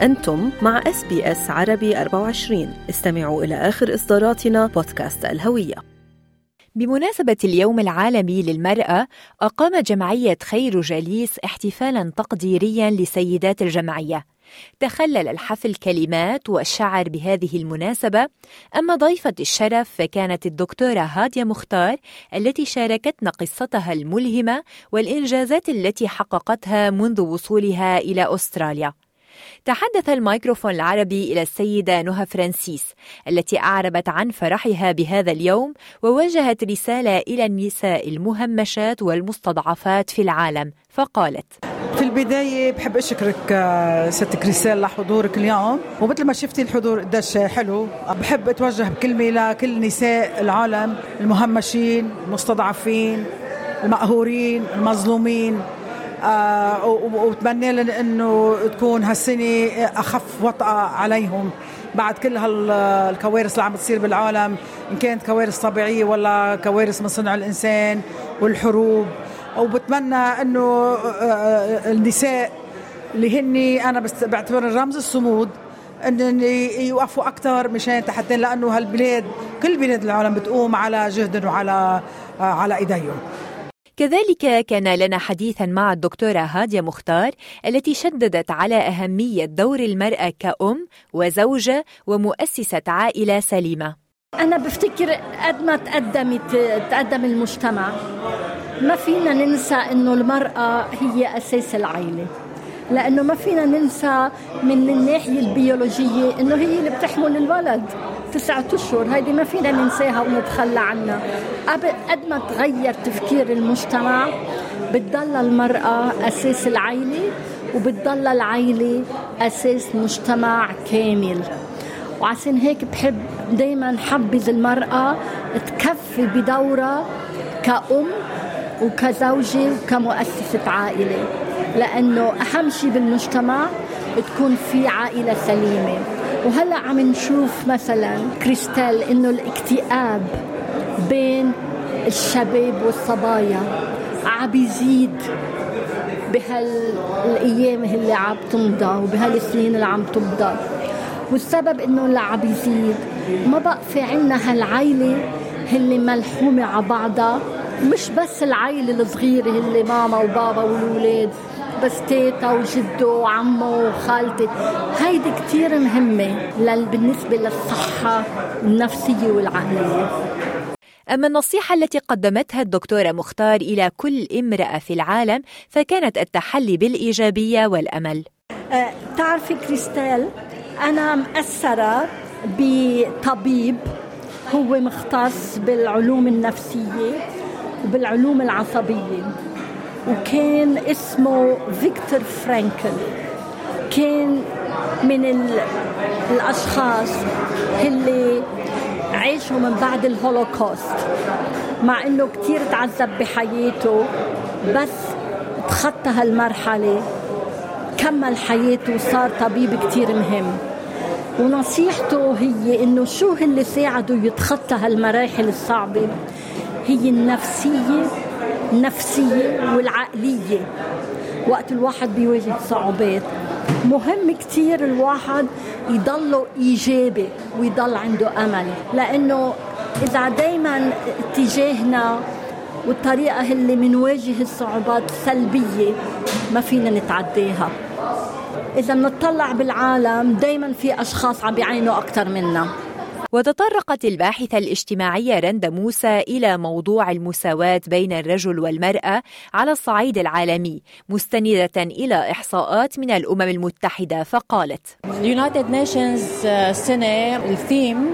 أنتم مع SBS عربي 24 استمعوا إلى آخر إصداراتنا بودكاست الهوية. بمناسبة اليوم العالمي للمرأة أقام جمعية خير جليس احتفالا تقديريا لسيدات الجمعية. تخلل الحفل كلمات وشعر بهذه المناسبة أما ضيفة الشرف فكانت الدكتورة هادية مختار التي شاركتنا قصتها الملهمة والإنجازات التي حققتها منذ وصولها إلى أستراليا. تحدث الميكروفون العربي إلى السيدة نهى فرانسيس التي أعربت عن فرحها بهذا اليوم ووجهت رسالة إلى النساء المهمشات والمستضعفات في العالم فقالت في البداية بحب أشكرك آه، ست كريستال لحضورك اليوم ومثل ما شفتي الحضور قديش حلو. بحب أتوجه بكلمة لكل نساء العالم المهمشين المستضعفين المقهورين المظلومين. آه وبتمنى لنا إنه تكون هالسنة أخف وطأة عليهم بعد كل هالكوارث اللي عم بتصير بالعالم إن كانت كوارث طبيعية ولا كوارث من صنع الإنسان والحروب. وبتمنى إنه آه، آه، النساء اللي هن أنا بعتبر رمز الصمود إن يوقفوا أكثر مشان حتى لأنه هالبلاد كل بلاد العالم بتقوم على جهد وعلى آه، على إيديهم. كذلك كان لنا حديثا مع الدكتورة هادية مختار التي شددت على أهمية دور المرأة كأم وزوجة ومؤسسة عائلة سليمة. أنا بفتكر قد ما تقدمت تقدم المجتمع. ما فينا ننسى إنه المرأة هي أساس العائلة لأنه ما فينا ننسى من الناحية البيولوجية إنه هي اللي بتحمل الولد. تسعة أشهر هيدي ما فينا ننساها ونتخلى عنها. قد ما تغير تفكير المجتمع بتضل المرأة أساس العيلة وبتضل العيلة أساس مجتمع كامل. وعشان هيك بحب دايما حبذ المرأة تكفي بدورها كأم وكزوجة وكمؤسسة عائلة. لأنه أهم شيء بالمجتمع تكون في عائلة سليمة. وهلأ عم نشوف مثلا كريستال إنه الاكتئاب بين الشباب والصبايا عم بيزيد بهالأيام اللي عم تمضى وبهالسنين اللي عم تمضى. والسبب إنه اللي عم بيزيد ما بقى في عنا هالعيلة اللي ملحومة على بعضها مش بس العيلة الصغيرة اللي ماما وبابا والولاد بس تيتا وجدو وعمو وخالتي. هيدي كتير مهمة بالنسبة للصحة النفسية والعقلية. أما النصيحة التي قدمتها الدكتورة مختار إلى كل امرأة في العالم فكانت التحلي بالإيجابية والأمل. أه تعرفي كريستال أنا مأثرة بطبيب هو مختص بالعلوم النفسية وبالعلوم العصبية. وكان اسمه فيكتور فرانكل. كان من الأشخاص اللي عيشوا من بعد الهولوكوست. مع إنه كثير تعذب بحياته بس تخطى هالمرحلة كمل حياته وصار طبيب كثير مهم. ونصيحته هي إنه شو اللي ساعده يتخطى هالمراحل الصعبة؟ هي النفسية النفسية والعقلية. وقت الواحد بيواجه صعوبات مهم كتير الواحد يضله إيجابي ويضل عنده أمل. لأنه إذا دايما اتجاهنا والطريقة اللي منواجه الصعوبات سلبية ما فينا نتعداها إذا بنطلع بالعالم دايما في أشخاص عم بيعينوا أكثر منا. وتطرقت الباحثة الاجتماعية رندا موسى إلى موضوع المساواة بين الرجل والمرأة على الصعيد العالمي مستندة إلى إحصاءات من الأمم المتحدة. فقالت ال United Nations السنة الثيم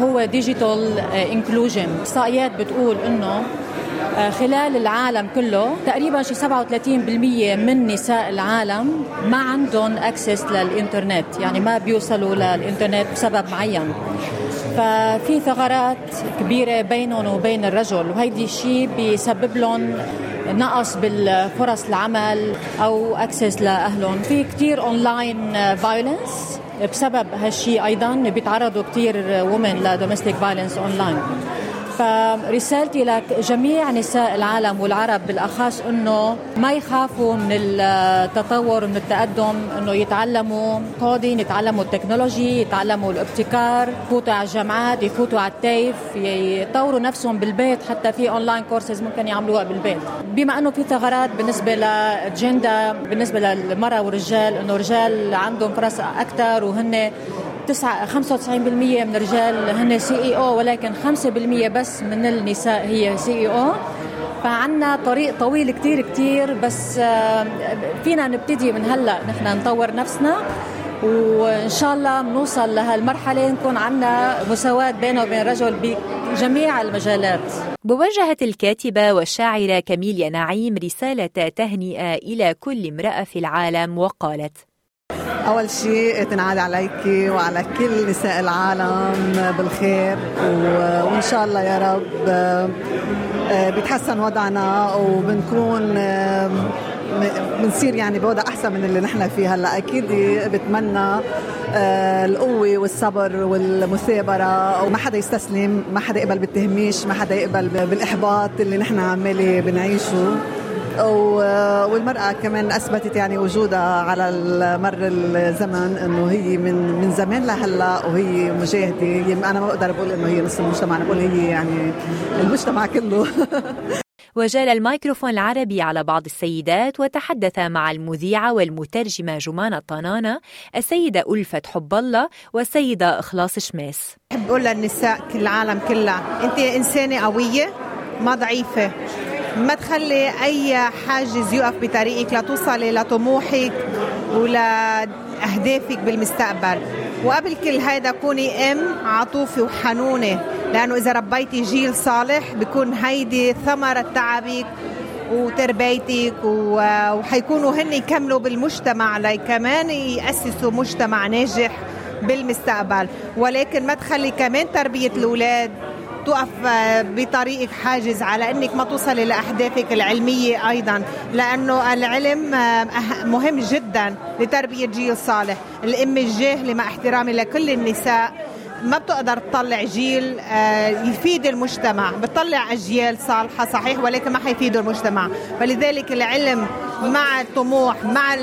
هو digital inclusion إحصائيات بتقول آه، خلال العالم كله تقريبا شي 37% من نساء العالم ما عندهم access للإنترنت يعني ما بيوصلوا للإنترنت بسبب معين. ففي ثغرات كبيرة بينهم وبين الرجل وهيدي الشيء بيسبب لهم نقص بالفرص العمل أو access لأهلهم. في كثير online violence بسبب هالشيء أيضا بيتعرضوا كثير women ل domestic violence online فرسالتي لجميع نساء العالم والعرب بالأخص إنه ما يخافوا من التطور ومن التقدم إنه يتعلموا coding يتعلموا ال technology يتعلموا الابتكار يفوتوا على الجامعات يفوتوا على ال TAFE يطوروا نفسهم بالبيت حتى في online courses ممكن يعملوها بالبيت. بما إنه في ثغرات بالنسبة للجندا بالنسبة للمرأة والرجال إنه الرجال عندهم فرص أكثر وهن 95% من الرجال هن CEO ولكن 5% بس من النساء هي CEO فعنا طريق طويل كتير كتير بس آه، فينا نبتدي من هلا. نحن نطور نفسنا وإن شاء الله بنوصل لهالمرحلة نكون عندنا مساواة بينه وبين الرجل بجميع المجالات. ووجهت الكاتبة والشاعرة كاميليا نعيم رسالة تهنئة إلى كل امرأة في العالم وقالت أول شيء تنعاد عليك وعلى كل نساء العالم بالخير وإن شاء الله يا رب آه، بيتحسن وضعنا وبنكون آه، بنصير يعني بوضع أحسن من اللي نحن فيه هلأ. أكيد بتمنى آه، القوة والصبر والمثابرة وما حدا يستسلم ما حدا يقبل بالتهميش ما حدا يقبل بالإحباط اللي نحن عمالي بنعيشه. والمرأة كمان أثبتت يعني وجودها على مر الزمن إنه هي من من زمان لهلأ وهي مجاهدة. أنا ما بقدر أقول إنه هي نص المجتمع أنا بقول هي يعني المجتمع كله. وجال الميكروفون العربي على بعض السيدات وتحدث مع المذيعة والمترجمة جمانة طنانة السيدة ألفة حب الله والسيدة إخلاص شماس. بحب أقول للنساء كل العالم كلها أنت إنسانة قوية ما ضعيفة. ما تخلي أي حاجز يقف بطريقك لتوصلي لطموحك ولأهدافك بالمستقبل. وقبل كل هيدا كوني أم عطوفة وحنونة لأنه إذا ربيتي جيل صالح بكون هيدي ثمرة تعبك وتربيتك وحيكونوا هن يكملوا بالمجتمع كمان يأسسوا مجتمع ناجح بالمستقبل. ولكن ما تخلي كمان تربية الأولاد توقف بطريقك حاجز على إنك ما توصلي لاهدافك العلمية أيضا لأنه العلم مهم جدا لتربية جيل صالح. الأم الجاهله مع احترامي لكل النساء ما بتقدر تطلع جيل آه، يفيد المجتمع بتطلع أجيال صالحة صحيح ولكن ما حيفيدوا المجتمع. فلذلك العلم مع الطموح مع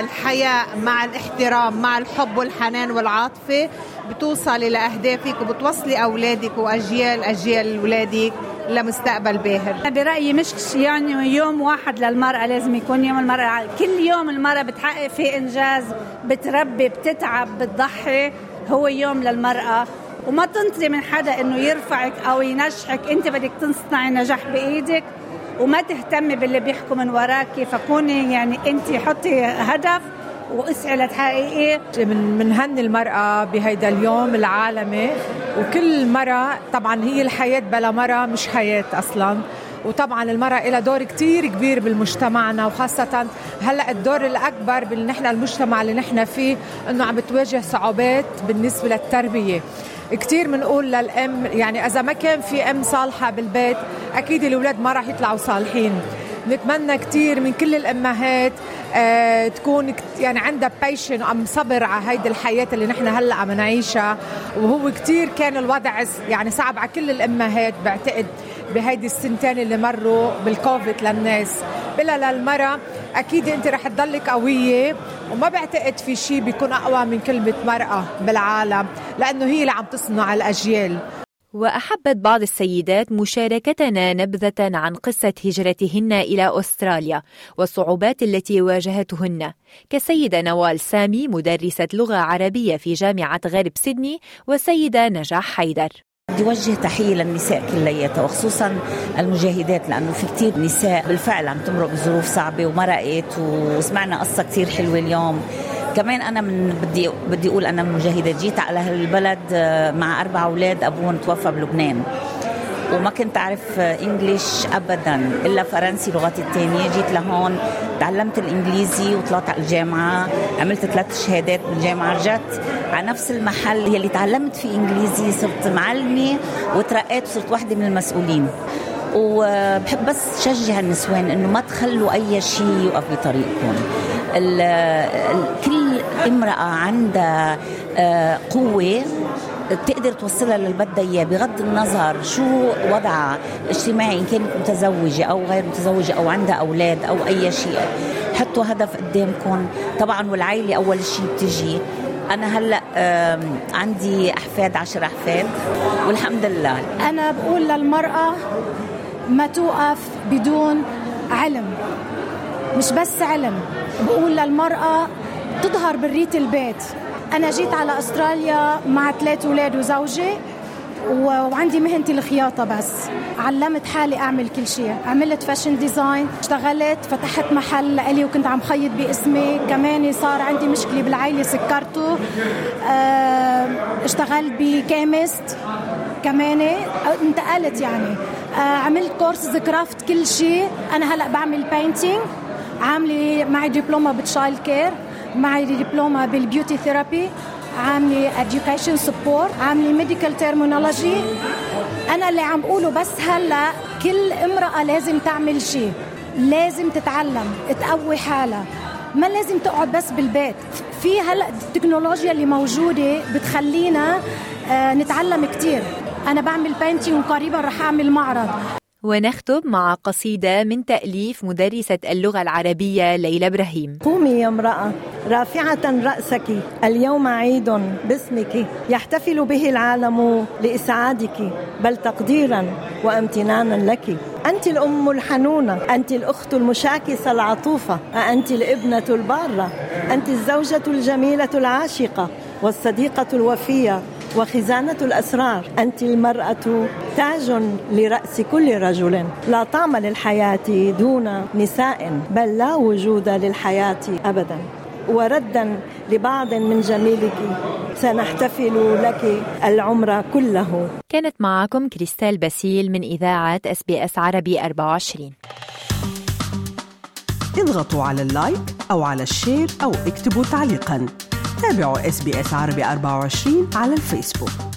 الحياء مع الاحترام مع الحب والحنان والعاطفة. بتوصلي لأهدافك وبتوصلي أولادك وأجيال أجيال أولادك لمستقبل باهر. أنا برأيي مش يعني يوم واحد للمرأة لازم يكون يوم المرأة. كل يوم المرأة بتحقق فيه إنجاز بتربي بتتعب بتضحي هو يوم للمرأة. وما تنطري من حدا إنه يرفعك أو ينجحك أنت بدك تصنعي نجاح بإيدك. وما تهتمي باللي بيحكوا من وراكي فكوني يعني انت حطي هدف واسعي لتحققيه من منهني المرأة بهيدا اليوم العالمي وكل مرة طبعا هي الحياة بلا مرأة مش حياة أصلا. وطبعا المرأة لها دور كتير كبير بالمجتمعنا وخاصة هلأ الدور الأكبر بالنحن المجتمع اللي نحن فيه إنه عم بتواجه صعوبات بالنسبة للتربية. كثير بنقول للأم يعني إذا ما كان في أم صالحة بالبيت أكيد الأولاد ما راح يطلعوا صالحين. نتمنى كثير من كل الأمهات آه تكون يعني عندها بيشن وعم صبر على هيدي الحياة اللي نحن هلأ عم نعيشها. وهو كثير كان الوضع يعني صعب على كل الأمهات. بعتقد بهيدي السنتين اللي مروا بالكوفيد للناس. بلا للمرأة أكيد أنت رح تضلك قوية. وما بعتقد في شيء بيكون أقوى من كلمة مرأة بالعالم لأنه هي اللي عم تصنع الأجيال. وأحبت بعض السيدات مشاركتنا نبذة عن قصة هجرتهن إلى أستراليا والصعوبات التي واجهتهن. كالسيدة نوال سامي مدرسة لغة عربية في جامعة غرب سيدني والسيدة نجاح حيدر. بدي وجه تحية للنساء كلياتها وخصوصا المجاهدات لأنه في كتير نساء بالفعل عم تمرق بظروف صعبة ومرقت وسمعنا قصة كتير حلوة اليوم. كمان أنا من بدي بدي أقول أنا مجاهدة. جيت على هالبلد آه، مع أربع أولاد أبوهم توفى بلبنان. وما كنت أعرف إنجليش أبدا إلا فرنسي لغتي الثانية جيت لهون تعلمت الإنجليزي وطلعت على الجامعة. عملت ثلاث شهادات بالجامعة. رجعت على نفس المحل يلي تعلمت فيه إنجليزي. صرت معلمة وترقيت وصرت واحدة من المسؤولين. وبحب بس شجع النسوان إنه ما تخلوا أي شيء يوقف بطريقكم كل امرأة عندها آه، قوة تقدر توصلها للي بدها إياه. بغض النظر شو وضعها الاجتماعي إن كانت متزوجة أو غير متزوجة أو عندها أولاد أو أي شيء حطوا هدف قدامكم طبعا والعائله أول شيء بتجي. أنا هلأ عندي أحفاد عشر أحفاد والحمد لله. أنا بقول للمرأة ما توقف بدون علم. مش بس علم بقول للمرأة تظهر برات البيت. أنا جيت على أستراليا مع ثلاث أولاد وزوجي وعندي مهنتي الخياطة بس. علمت حالي أعمل كل شيء. عملت fashion design اشتغلت فتحت محل لإلي وكنت عم خيط باسمي. كمان صار عندي مشكلة بالعائلة سكرته. آه اشتغلت ب chemist. كمان انتقلت يعني. آه عملت courses craft كل شيء. أنا هلأ بعمل painting عاملة معي دبلومة ب child care معي دبلومة بال beauty therapy عامله education support عامله medical terminology. أنا اللي عم بقوله بس هلا كل امرأة لازم تعمل شيء لازم تتعلم تقوي حالها. ما لازم تقعد بس بالبيت. في هلا التكنولوجيا اللي موجودة بتخلينا آه نتعلم كثير أنا بعمل بينتينج وقريبا رح أعمل معرض. ونختم مع قصيدة من تأليف مدرسة اللغة العربية ليلى إبراهيم. قومي يا امرأة رافعة رأسك. اليوم عيد باسمك. يحتفل به العالم لإسعادك. بل تقديرا وامتنانا لك. أنت الأم الحنونة أنت الأخت المشاكسة العطوفة أنت الابنة البارة أنت الزوجة الجميلة العاشقة والصديقة الوفية. وخزانة الأسرار. أنت المرأة تاج لرأس كل رجل. لا طعم للحياة دون نساء بل لا وجود للحياة أبدا. وردا لبعض من جميلك سنحتفل لك العمر كله. كانت معكم كريستال باسيل من إذاعة SBS عربي 24 اضغطوا على ال like أو على ال share أو اكتبوا تعليقاً. تابعوا اس عربي 24 على الفيسبوك.